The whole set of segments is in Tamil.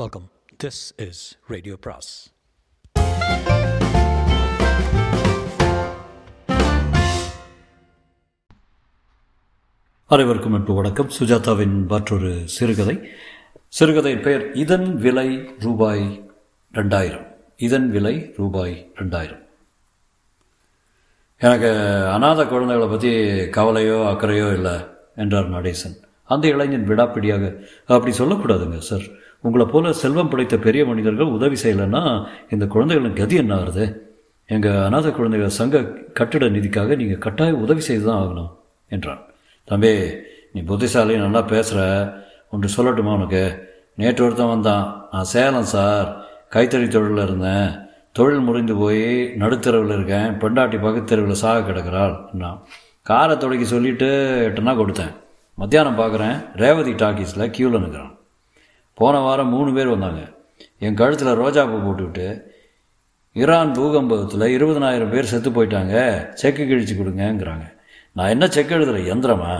வெல்கம் திஸ் இஸ் ரேடியோ பிராஸ் அனைவருக்கும் அன்பு வணக்கம். சுஜாதாவின் மற்றொரு சிறுகதை. சிறுகதையின் பெயர் இதன் விலை ரூபாய் ரெண்டாயிரம் இதன் விலை ரூபாய் ரெண்டாயிரம் எனக்கு அநாத குழந்தைகளை பற்றி கவலையோ அக்கறையோ இல்லை என்றார் நடேசன். அந்த இளைஞன் விடாப்பிடியாக அப்படி சொல்லக்கூடாதுங்க சார். உங்களை போல செல்வம் படைத்த பெரிய மனிதர்கள் உதவி செய்யலைன்னா இந்த குழந்தைகளின் கதி என்ன ஆகுது எங்கள் அநாத குழந்தைகள் சங்க கட்டிட நிதிக்காக நீங்கள் கட்டாயம் உதவி செய்து தான் ஆகணும் என்றான். தம்பி நீ புத்திசாலி நல்லா பேசுகிற ஒன்று சொல்லட்டுமா உனக்கு? நேற்று ஒருத்தன் வந்தான். நான் சேலம் சார். கைத்தறி தொழிலில் இருந்தேன். தொழில் முறிந்து போய் நடுத்தெருவில் இருக்கேன். பெண்டாட்டி பக்கத்தெருவில் சாக கிடக்கிறாள் நான் காரை தொடக்கி சொல்லிவிட்டு எட்டுனா கொடுத்தேன். மத்தியானம் பார்க்குறேன் ரேவதி டாக்கீஸில் க்யூவில் நிற்கிறான் போன வாரம் மூணு பேர் வந்தாங்க. என் கழுத்தில் ரோஜா பூ போட்டுவிட்டு ஈரான் பூகம்பத்தில் இருபதனாயிரம் பேர் செத்து போயிட்டாங்க. செக்கு கிழிச்சு கொடுங்கங்கிறாங்க. நான் என்ன செக் எழுதுகிற எந்திரமா?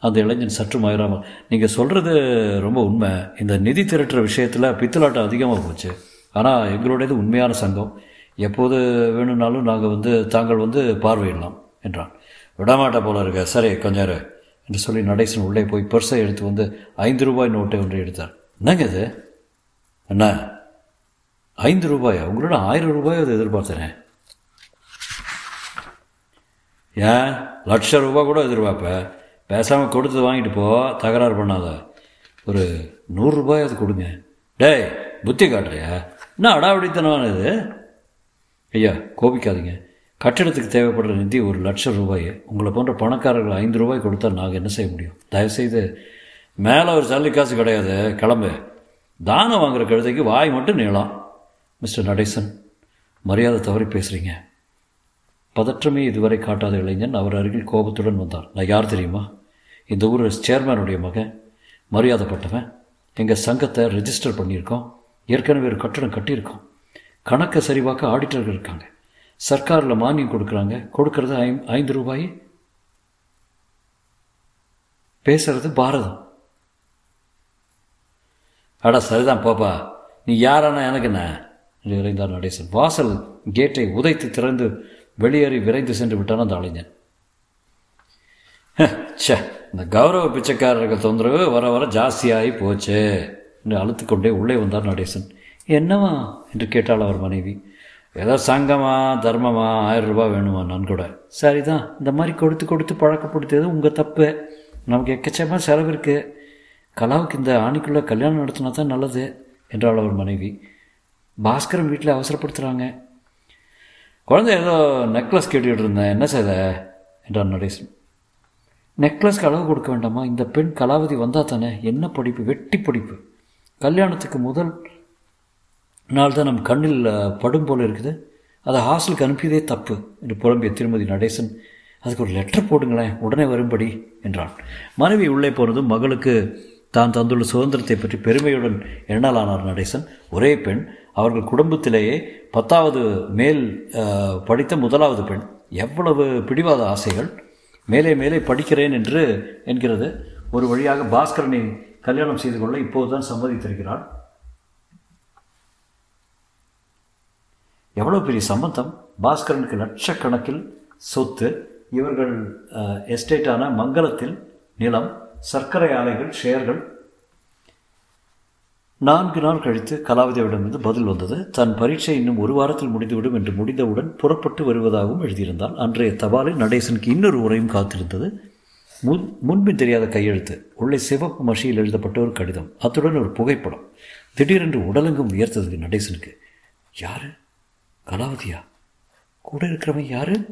அந்த இளைஞன் சற்று மயிராமல் நீங்கள் சொல்கிறது ரொம்ப உண்மை. இந்த நிதி திரட்டுற விஷயத்தில் பித்தலாட்டம் அதிகமாக போச்சு. ஆனால் எங்களுடையது உண்மையான சங்கம். எப்போது வேணும்னாலும் நாங்கள் வந்து தாங்கள் வந்து பார்வையிடலாம் என்றான். விடமாட்டா போல இருக்க. சரி கொஞ்சம் நேரம். என்று சொல்லி நடேசன் உள்ளே போய் பெருசாக எடுத்து வந்து ஐந்து ரூபாய் நோட்டை ஒன்று எடுத்தார். என்னங்க இது? என்ன? ஐந்து ரூபாயா? உங்களோட ஆயிரம் ரூபாய் அதை எதிர்பார்த்தேனே. ஏன்? லட்ச ரூபா கூட எதிர்பார்ப்ப? பேசாமல் கொடுத்து வாங்கிட்டு போ தகராறு பண்ணாத. ஒரு நூறுரூபாய் அது கொடுங்க. டேய் புத்தி காட்டுறியா? என்ன அடாவடித்தனமானது? ஐயா கோபிக்காதீங்க. கட்டிடத்துக்கு தேவைப்படுற நிதி ஒரு லட்சம் ரூபாய் உங்களை போன்ற பணக்காரர்கள் ஐந்து ரூபாய் கொடுத்தா நாங்கள் என்ன செய்ய முடியும்? தயவுசெய்து மேலே ஒரு சல்லி காசு கிடையாது கிளம்பு. தானம் வாங்குற கழுதைக்கு வாய் மட்டும் நீளம். மிஸ்டர் நடேசன் மரியாதை தவறி பேசுகிறீங்க பதற்றமே இதுவரை காட்டாத இளைஞன் அவர் அருகில் கோபத்துடன் வந்தார். நான் யார் தெரியுமா? இந்த ஊர் சேர்மேனுடைய மகன். மரியாதைப்பட்டவன். எங்கள் சங்கத்தை ரெஜிஸ்டர் பண்ணியிருக்கோம். ஏற்கனவே ஒரு கட்டடம் கட்டியிருக்கோம். கணக்கை சரிபார்க்க ஆடிட்டர்கள் இருக்காங்க. சர்க்காரில் மானியம் கொடுக்குறாங்க. கொடுக்கறது ஐ ஐந்து ரூபாய். பேசுறது பாரதம். அடா சரிதான் பாப்பா. நீ யாரானா எனக்கு என்ன? என்று விரைந்தார் நடேசன். வாசல் கேட்டை உதைத்து திறந்து வெளியேறி விரைந்து சென்று விட்டான் அந்த அலைஞன் ச்சே இந்த கௌரவ பிச்சைக்காரருக்கு தொந்தரவு வர வர ஜாஸ்தியாகி போச்சு என்று அழுத்து கொண்டே உள்ளே வந்தார் நடேசன். என்னவா? என்று கேட்டாள் அவர் மனைவி. ஏதோ சங்கமா தர்மமா ஆயிரம் ரூபாய் வேணுமா நான் கூட. சரிதான். இந்த மாதிரி கொடுத்து கொடுத்து பழக்கப்படுத்தியது உங்கள் தப்பு. நமக்கு எக்கச்சமாக செலவு இருக்குது கலாவுக்கு இந்த ஆணிக்குள்ளே கல்யாணம் நடத்தினா தான் நல்லது என்றாள் அவர் மனைவி. பாஸ்கரன் வீட்டில் அவசரப்படுத்துகிறாங்க குழந்தை ஏதோ நெக்லஸ் கேட்டுக்கிட்டு இருந்தேன் என்ன செய்த என்றான் நடேசன். நெக்லஸ்க்கு அளவு கொடுக்க வேண்டாமா? இந்த பெண் கலாவதி வந்தால் தானே? என்ன படிப்பு? வெட்டி படிப்பு. கல்யாணத்துக்கு முதல் தான் நம் கண்ணில் படும் போல் இருக்குது. அதை ஹாஸ்டலுக்கு அனுப்பியதே தப்பு என்று புலம்பிய திருமதி நடேசன் அதுக்கு ஒரு லெட்டர் போடுங்களேன் உடனே வரும்படி என்றான். மனைவி உள்ளே போனதும் மகளுக்கு தான் தந்துள்ள சுதந்திரத்தை பற்றி பெருமையுடன் எண்ணலானார் நடேசன். ஒரே பெண் அவர்கள் குடும்பத்திலேயே பத்தாவது மேல் படித்த முதலாவது பெண். எவ்வளவு பிடிவாத ஆசைகள். மேலே மேலே படிக்கிறேன் என்று என்கிறது. ஒரு வழியாக பாஸ்கரனை கல்யாணம் செய்து கொள்ள இப்போதுதான் சம்மதித்திருக்கிறாள். எவ்வளோ பெரிய சம்பந்தம்? பாஸ்கரனுக்கு லட்சக்கணக்கில் சொத்து இவர்கள் எஸ்டேட்டான மங்களத்தில் நிலம் சர்க்கரை ஆலைகள் ஷேர்கள் நான்கு நாள் கழித்து கலாவதியிடமிருந்து பதில் வந்தது. தன் பரீட்சை இன்னும் ஒரு வாரத்தில் முடிந்துவிடும் என்று முடிந்தவுடன் புறப்பட்டு வருவதாகவும் எழுதியிருந்தால் அன்றைய தபாலில் நடேசனுக்கு இன்னொரு உரையும் காத்திருந்தது. முன் முன்பின் தெரியாத கையெழுத்து. உள்ளே சிவப்பு மஷியில் எழுதப்பட்ட ஒரு கடிதம். அத்துடன் ஒரு புகைப்படம். திடீரென்று உடலெங்கும் உயர்த்தது நடேசனுக்கு. யாரு? கலாவதியா கூட இருக்கிறவன் யாரு?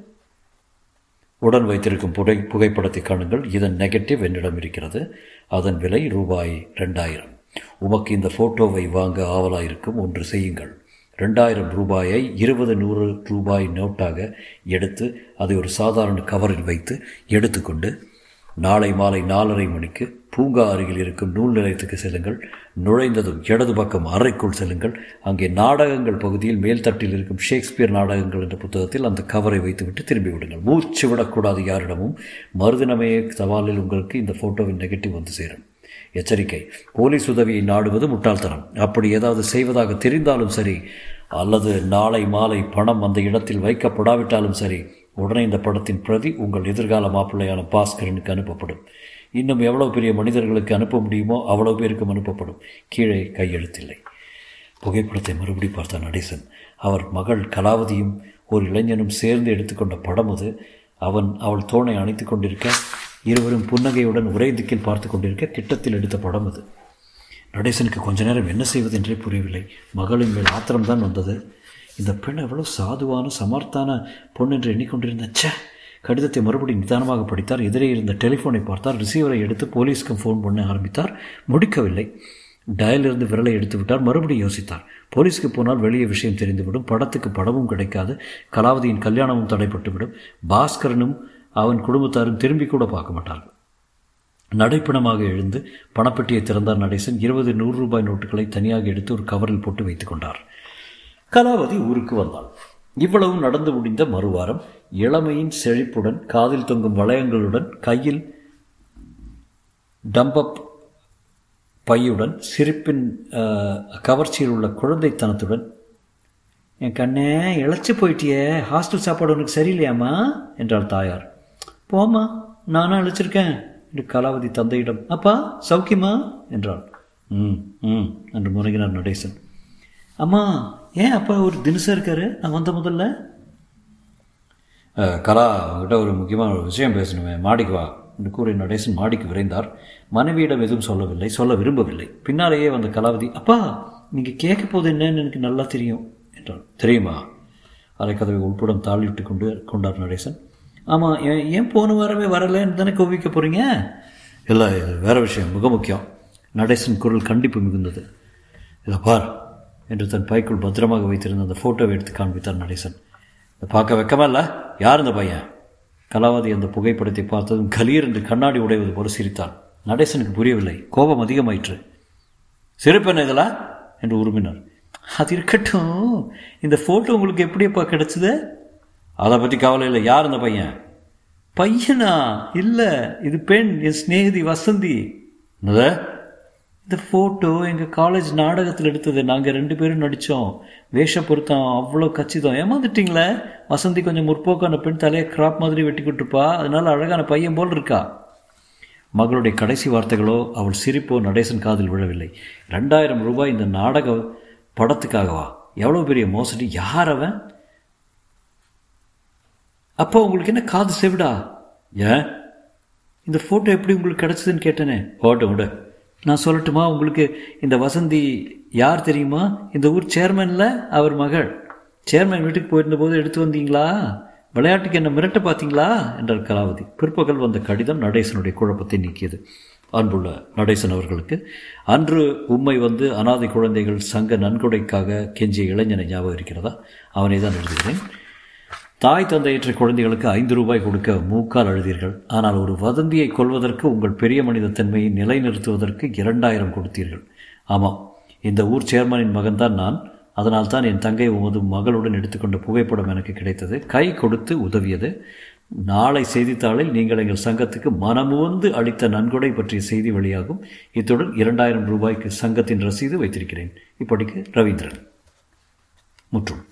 உடன் வைத்திருக்கும் புகை புகைப்படத்தை காணுங்கள். இதன் நெகட்டிவ் என்னிடம் இருக்கிறது. அதன் விலை ரூபாய் ரெண்டாயிரம் உமக்கு இந்த ஃபோட்டோவை வாங்க ஆவலாயிருக்கும். ஒன்று செய்யுங்கள். ரெண்டாயிரம் ரூபாயை இருபது நூறு ரூபாய் நோட்டாக எடுத்து அதை ஒரு சாதாரண கவரில் வைத்து எடுத்துக்கொண்டு நாளை மாலை நாலரை மணிக்கு பூங்கா அருகில் இருக்கும் நூல் நிலையத்துக்கு செல்லுங்கள். நுழைந்ததும் இடது பக்கம் அறைக்குள் செல்லுங்கள். அங்கே நாடகங்கள் பகுதியில் மேல்தட்டில் இருக்கும் ஷேக்ஸ்பியர் நாடகங்கள் என்ற புத்தகத்தில் அந்த கவரை வைத்துவிட்டு திரும்பி விடுங்கள். மூச்சு விடக்கூடாது யாரிடமும். மறுதினமே சவாலில் உங்களுக்கு இந்த ஃபோட்டோவின் நெகட்டிவ் வந்து சேரும். எச்சரிக்கை. போலீஸ் உதவியை நாடுவது முட்டாள்தனம். அப்படி ஏதாவது செய்வதாக தெரிந்தாலும் சரி அல்லது நாளை மாலை பணம் அந்த இடத்தில் வைக்கப்படாவிட்டாலும் சரி உடனே இந்த படத்தின் பிரதி உங்கள் எதிர்கால மாப்பிள்ளையான பாஸ்கரனுக்கு அனுப்பப்படும். இன்னும் எவ்வளவு பெரிய மனிதர்களுக்கு அனுப்ப முடியுமோ அவ்வளவு பேருக்கும் அனுப்பப்படும். கீழே கையெழுத்தில்லை. புகைப்படத்தை மறுபடி பார்த்தான் நடேசன் அவர் மகள் கலாவதியும் ஒரு இளைஞனும் சேர்ந்து எடுத்துக்கொண்ட படம் அது. அவன் அவள் தோனை அணைத்து கொண்டிருக்க இருவரும் புன்னகையுடன் ஒரே திக்கில் பார்த்து கொண்டிருக்க கிட்டத்தில் எடுத்த படம் அது. நடேசனுக்கு கொஞ்ச நேரம் என்ன செய்வது என்றே புரியவில்லை. மகளின் மேல் ஆத்திரம்தான் வந்தது. இந்த பெண் எவ்வளோ சாதுவான சமர்த்தான பொண்ணு என்று எண்ணிக்கொண்டிருந்த சே கடிதத்தை மறுபடி நிதானமாக படித்தார். எதிரே இருந்த டெலிஃபோனை பார்த்தார். ரிசீவரை எடுத்து போலீஸ்க்கு ஃபோன் பண்ண ஆரம்பித்தார். முடிக்கவில்லை. டயலிருந்து விரலை எடுத்து விட்டார். மறுபடியும் யோசித்தார். போலீஸ்க்கு போனால் வெளியே விஷயம் தெரிந்துவிடும். படத்துக்கு படமும் கிடைக்காது. கலாவதியின் கல்யாணமும் தடைப்பட்டுவிடும். பாஸ்கரனும் அவன் குடும்பத்தாரும் திரும்பி கூட பார்க்க மாட்டார்கள். நடைப்பணமாக எழுந்து பணப்பெட்டியை திறந்தார் நடேசன். இருபது நூறு ரூபாய் நோட்டுகளை தனியாக எடுத்து ஒரு கவரில் போட்டு வைத்துக் கொண்டார். கலாவதி ஊருக்கு வந்தாள். இவ்வளவு நடந்து முடிந்த மறுவாரம் இளமையின் செழிப்புடன் காதில் தொங்கும் வளையங்களுடன் கையில் டம்பப் பையுடன் சிரிப்பின் கவர்ச்சியில் உள்ள குழந்தைத்தனத்துடன் என் கண்ணே இழைச்சி போயிட்டியே. ஹாஸ்டல் சாப்பாடு உனக்கு சரியில்லையாம்மா? என்றாள் தாயார். போம்மா நானும் அழைச்சிருக்கேன் என்று கலாவதி தந்தையிடம் அப்பா சௌக்கியமா? என்றாள். ம் ம் என்று முறைகினார் நடேசன். அம்மா ஏன் அப்பா ஒரு தினசா இருக்காரு? நான் வந்த முதல்ல? கலா அவங்ககிட்ட ஒரு முக்கியமான ஒரு விஷயம் பேசணுமே. மாடிக்கு வா. என்று கூறி நடேசன் மாடிக்கு விரைந்தார். மனைவியிடம் எதுவும் சொல்லவில்லை. சொல்ல விரும்பவில்லை. பின்னாலேயே வந்த கலாவதி அப்பா நீங்கள் கேட்க போது என்னன்னு எனக்கு நல்லா தெரியும் என்றார் தெரியுமா? அரைக்கதவை உள்படம் தாளிட்டு கொண்டு கொண்டார் நடேசன். ஆமாம் ஏன் ஏன் போன வாரமே வரலன்னு தானே கோவிக்க போகிறீங்க இல்லை வேறு விஷயம். மிக முக்கியம். நடேசன் குரல் கண்டிப்பு மிகுந்தது. இதை பார். என்று தன் பைக்குள் பத்திரமாக வைத்திருந்த அந்த ஃபோட்டோவை எடுத்து காண்பித்தார் நடேசன். இதை பார்க்க வெக்கமா யார் இந்த பையன்? கலாவதி அந்த புகைப்படத்தை பார்த்ததும் கலீர் என்று கண்ணாடி உடைவது போல சிரித்தான் நடேசனுக்கு புரியவில்லை. கோபம் அதிகமாயிற்று. சிரிப்பென்ன இதெல்லாம்? என்று உருமினார். அது இருக்கட்டும். இந்த ஃபோட்டோ உங்களுக்கு எப்படியப்பா கிடைச்சது? அதை பற்றி கவலை இல்லை. யார் இந்த பையன்? பையனா? இல்லை. இது பெண். என் ஸ்நேகிதி வசந்தி. என்னது? இந்த ஃபோட்டோ எங்கள் காலேஜ் நாடகத்தில் எடுத்தது. நாங்கள் ரெண்டு பேரும் நடித்தோம் வேஷ பொருத்தம் அவ்வளோ கச்சிதம். ஏமாந்துட்டிங்களே? வசந்தி கொஞ்சம் முற்போக்கான பெண் தலையை கிராப் மாதிரி வெட்டி கொடுத்துருப்பா அதனால அழகான பையன் போல் இருக்கா? மகளுடைய கடைசி வார்த்தைகளோ அவள் சிரிப்போ நடேசன் காதில் விழவில்லை. ரெண்டாயிரம் ரூபாய் இந்த நாடக படத்துக்காகவா எவ்வளோ பெரிய மோசடி. யார் அவன்? அப்போ உங்களுக்கு என்ன காது செவிடா? ஏன்? இந்த ஃபோட்டோ எப்படி உங்களுக்கு கிடச்சதுன்னு கேட்டேனே. ஃபோட்டோ விட. நான் சொல்லட்டுமா? உங்களுக்கு இந்த வசந்தி யார் தெரியுமா? இந்த ஊர் சேர்மனில் அவர் மகள். சேர்மன் வீட்டுக்கு போயிருந்த போது எடுத்து வந்தீங்களா? விளையாட்டுக்கு என்ன மிரட்ட பார்த்தீங்களா? என்றார் கலாவதி. பிற்பகல் வந்த கடிதம் நடேசனுடைய குழப்பத்தை நீக்கியது. அன்புள்ள நடேசன் அவர்களுக்கு அன்று உண்மை வந்து அனாதை குழந்தைகள் சங்க நன்கொடைக்காக கெஞ்சிய இளைஞனை ஞாபகம் இருக்கிறதா? அவனை தான் எழுதுகிறேன். தாய் தந்தையற்ற குழந்தைகளுக்கு ஐந்து ரூபாய் கொடுக்க மூக்கால் அழுதீர்கள். ஆனால் ஒரு வதந்தியை கொள்வதற்கு உங்கள் பெரிய மனித தன்மையை நிலைநிறுத்துவதற்கு இரண்டாயிரம் கொடுத்தீர்கள். ஆமாம் இந்த ஊர் சேர்மனின் மகன்தான் நான். அதனால் தான் என் தங்கை உமது மகளுடன் எடுத்துக்கொண்ட புகைப்படம் எனக்கு கிடைத்தது. கை கொடுத்து உதவியது. நாளை செய்தித்தாளில் நீங்கள் எங்கள் சங்கத்துக்கு மனமுவந்து அளித்த நன்கொடை பற்றிய செய்தி வெளியாகும். இத்துடன் இரண்டாயிரம் ரூபாய்க்கு சங்கத்தின் ரசீது வைத்திருக்கிறேன். இப்படிக்கு ரவீந்திரன். முற்றும்.